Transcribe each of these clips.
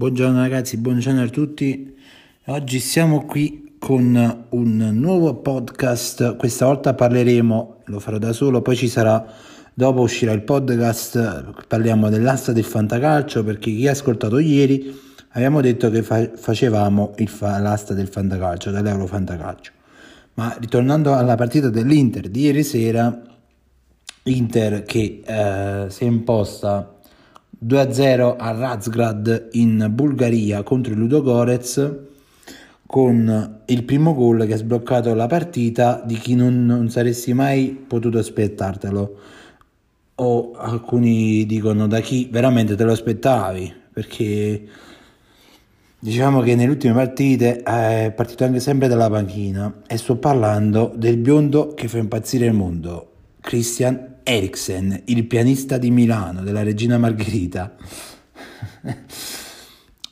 Buongiorno ragazzi, buongiorno a tutti. Oggi siamo qui con un nuovo podcast. Questa volta parleremo, lo farò da solo, poi ci sarà, dopo uscirà il podcast, parliamo dell'asta del fantacalcio perché chi ha ascoltato ieri abbiamo detto che fa- facevamo fa- l'asta del fantacalcio, dell'Euro fantacalcio. Ma ritornando alla partita dell'Inter di ieri sera, Inter che eh, si è imposta 2-0 a Razgrad in Bulgaria contro il Ludogorez con il primo gol che ha sbloccato la partita di chi non, non saresti mai potuto aspettartelo. O alcuni dicono da chi veramente te lo aspettavi? Perché diciamo che nelle ultime partite è partito anche sempre dalla panchina. E sto parlando del biondo che fa impazzire il mondo Christian Eriksen, il pianista di Milano della Regina Margherita.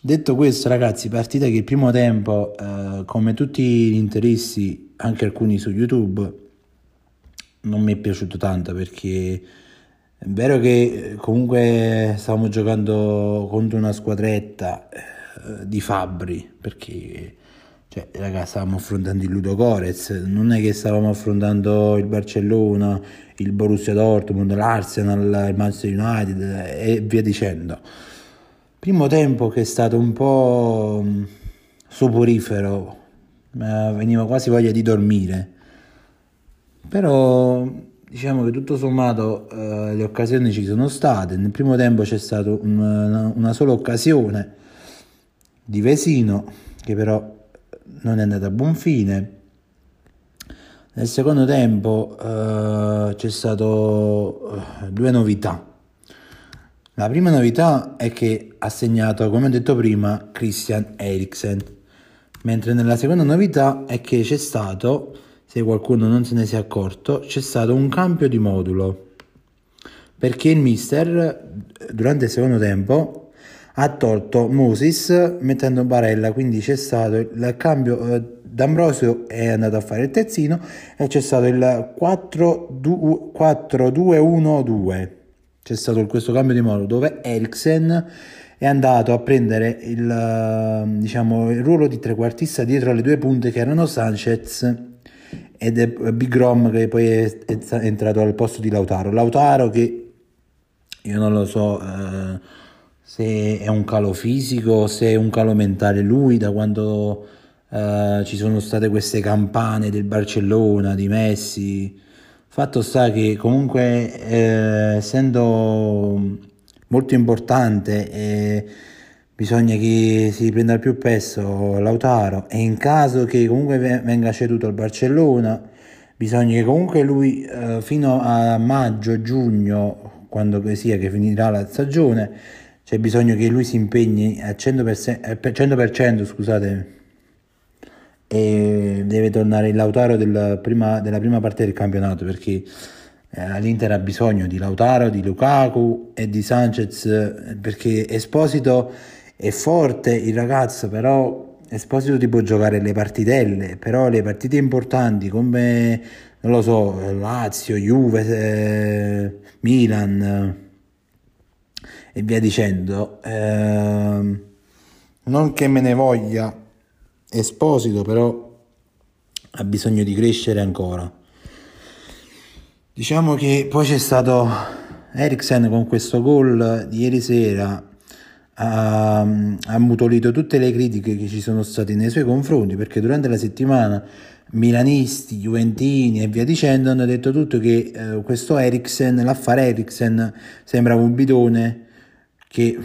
Detto questo, ragazzi, partita che il primo tempo, eh, come tutti gli interisti, anche alcuni su YouTube, non mi è piaciuto tanto perché è vero che comunque stavamo giocando contro una squadretta eh, di Fabbri, perché cioè, ragazzi, stavamo affrontando il Ludo Corez, non è che stavamo affrontando il Barcellona, il Borussia Dortmund, l'Arsenal, il Manchester United e via dicendo. Primo tempo che è stato un po' mm, soporifero, veniva quasi voglia di dormire. Però diciamo che tutto sommato eh, le occasioni ci sono state. Nel primo tempo c'è stata una, una sola occasione di Vesino che però non è andata a buon fine. Nel secondo tempo uh, c'è stato uh, due novità. La prima novità è che ha segnato, come ho detto prima, Christian Eriksen, mentre nella seconda novità è che c'è stato, se qualcuno non se ne sia accorto, c'è stato un cambio di modulo. Perché il mister durante il secondo tempo ha tolto Moses mettendo Barella, quindi c'è stato il cambio eh, D'Ambrosio è andato a fare il terzino e c'è stato il 4-2-1-2. C'è stato questo cambio di modo dove Eriksen è andato a prendere il, diciamo, il ruolo di trequartista dietro alle due punte che erano Sanchez ed Big Rom che poi è, è entrato al posto di Lautaro. Lautaro che io non lo so. Eh, se è un calo fisico, se è un calo mentale lui, da quando eh, ci sono state queste campane del Barcellona, di Messi. Fatto sta che comunque eh, essendo molto importante eh, bisogna che si prenda il più peso Lautaro e in caso che comunque venga ceduto al Barcellona bisogna che comunque lui eh, fino a maggio, giugno, quando sia che finirà la stagione, c'è bisogno che lui si impegni al 100%, 100% scusate, e deve tornare il Lautaro della prima, della prima parte del campionato perché eh, l'Inter ha bisogno di Lautaro, di Lukaku e di Sanchez perché Esposito è forte il ragazzo però Esposito ti può giocare le partitelle però le partite importanti come non lo so Lazio, Juve, eh, Milan e via dicendo. Eh, non che me ne voglia Esposito, però ha bisogno di crescere ancora. Diciamo che poi c'è stato Eriksen con questo gol di ieri sera ha, ha mutolito tutte le critiche che ci sono state nei suoi confronti perché durante la settimana milanisti, juventini e via dicendo hanno detto tutto che eh, questo Eriksen, l'affare Eriksen sembrava un bidone che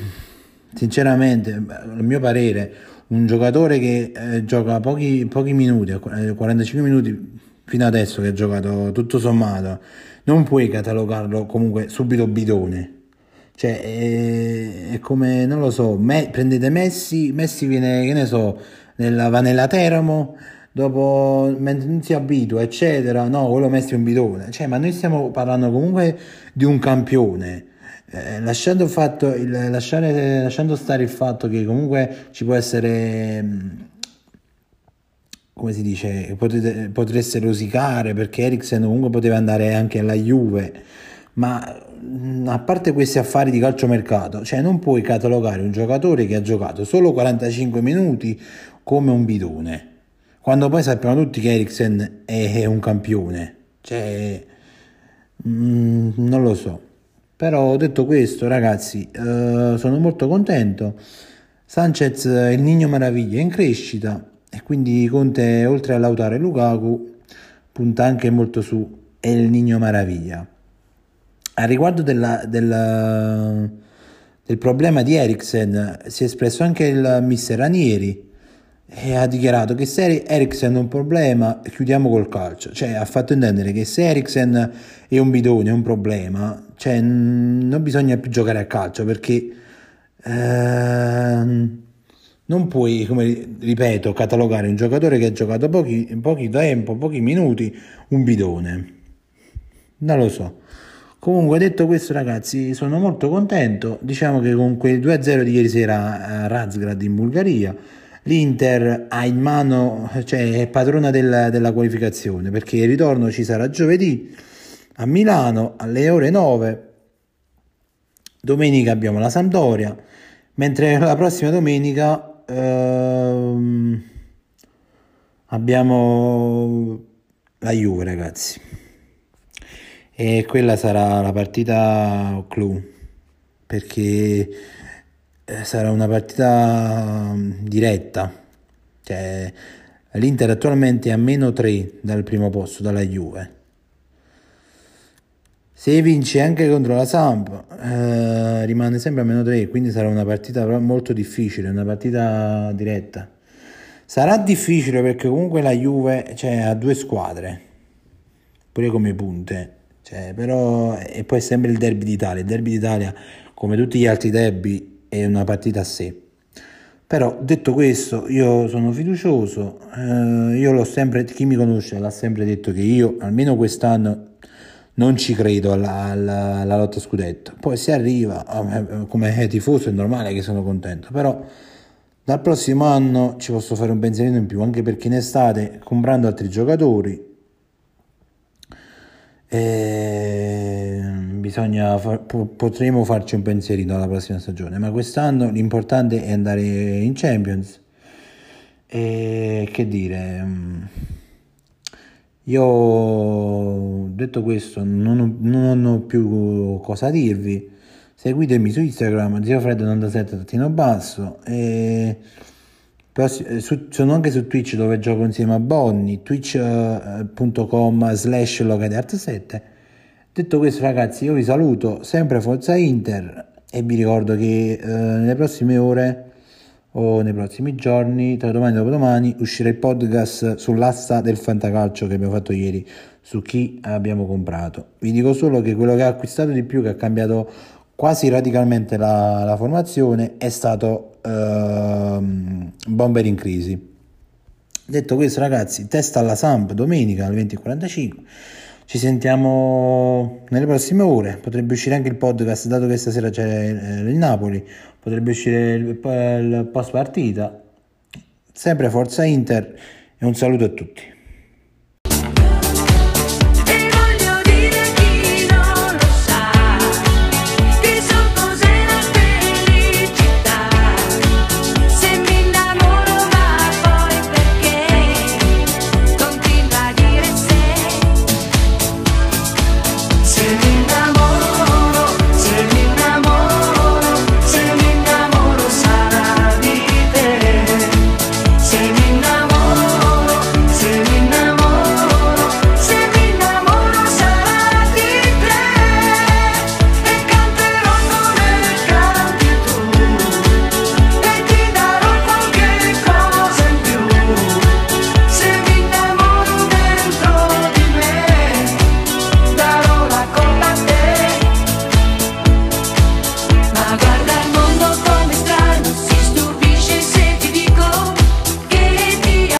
sinceramente, a mio parere, un giocatore che eh, gioca pochi, pochi minuti, 45 eh, minuti fino adesso che ha giocato tutto sommato, non puoi catalogarlo comunque subito bidone. Cioè, è, è come, non lo so, me, prendete Messi, Messi viene, che ne so, nella, va nella Teramo, dopo mentre non si abitua, eccetera, no, quello Messi è un bidone. Cioè, ma noi stiamo parlando comunque di un campione eh, lasciando, fatto, il, lasciare, lasciando stare il fatto che comunque ci può essere mm, come si dice, potete, potreste rosicare perché Eriksen comunque poteva andare anche alla Juve, ma mm, a parte questi affari di calciomercato, cioè non puoi catalogare un giocatore che ha giocato solo 45 minuti come un bidone, quando poi sappiamo tutti che Eriksen è, un campione, cioè mm, non lo so. Però detto questo, ragazzi, eh, sono molto contento. Sanchez, il Nino Maraviglia, è in crescita e quindi Conte, oltre a lautare Lukaku, punta anche molto su El Nino Maraviglia. A riguardo della, della, del problema di Eriksen si è espresso anche il mister Ranieri e ha dichiarato che se Eriksen è un problema chiudiamo col calcio, cioè ha fatto intendere che se Eriksen è un bidone, è un problema, cioè non bisogna più giocare a calcio perché ehm, non puoi, come ripeto, catalogare un giocatore che ha giocato pochi, pochi tempo, pochi minuti, un bidone. Non lo so. Comunque detto questo ragazzi sono molto contento, diciamo che con quei 2-0 di ieri sera a Razgrad in Bulgaria l'Inter ha in mano, cioè è padrona della, della qualificazione perché il ritorno ci sarà giovedì a Milano alle ore 9, domenica abbiamo la Sampdoria, mentre la prossima domenica ehm, abbiamo la Juve ragazzi. E quella sarà la partita clou perché sarà una partita mm, diretta. Cioè, l'Inter attualmente è a meno 3 dal primo posto dalla Juve. Se vince anche contro la Samp eh, rimane sempre a meno 3 quindi sarà una partita molto difficile una partita diretta. Sarà difficile perché comunque la Juve cioè, ha due squadre pure come punte. Cioè, però, e poi è sempre il derby d'Italia. Il derby d'Italia, come tutti gli altri derby, è una partita a sé. Però detto questo, io sono fiducioso, eh, io l'ho sempre, chi mi conosce l'ha sempre detto che io, almeno quest'anno, non ci credo alla, alla, alla lotta scudetto. Poi se arriva, eh, come tifoso è normale che sono contento, però dal prossimo anno ci posso fare un pensierino in più, anche perché in estate, comprando altri giocatori, bisogna far, potremo farci un pensierino alla prossima stagione, ma quest'anno l'importante è andare in Champions. E che dire, mm, io detto questo non ho, non ho più cosa dirvi. Seguitemi su Instagram, ziofred97-basso e eh, su, sono anche su Twitch dove gioco insieme a Bonni, twitch.com slash locadart7. Detto questo ragazzi io vi saluto, sempre Forza Inter e vi ricordo che eh, nelle prossime ore o nei prossimi giorni, tra domani e dopodomani, uscirà il podcast sull'asta del fantacalcio che abbiamo fatto ieri su chi abbiamo comprato. Vi dico solo che quello che ha acquistato di più, che ha cambiato quasi radicalmente la, la formazione, è stato uh, Bomber in crisi. Detto questo ragazzi, testa alla Samp domenica alle 20.45. Ci sentiamo nelle prossime ore. Potrebbe uscire anche il podcast, dato che stasera c'è eh, il Napoli. Potrebbe uscire il, il post partita. Sempre Forza Inter e un saluto a tutti.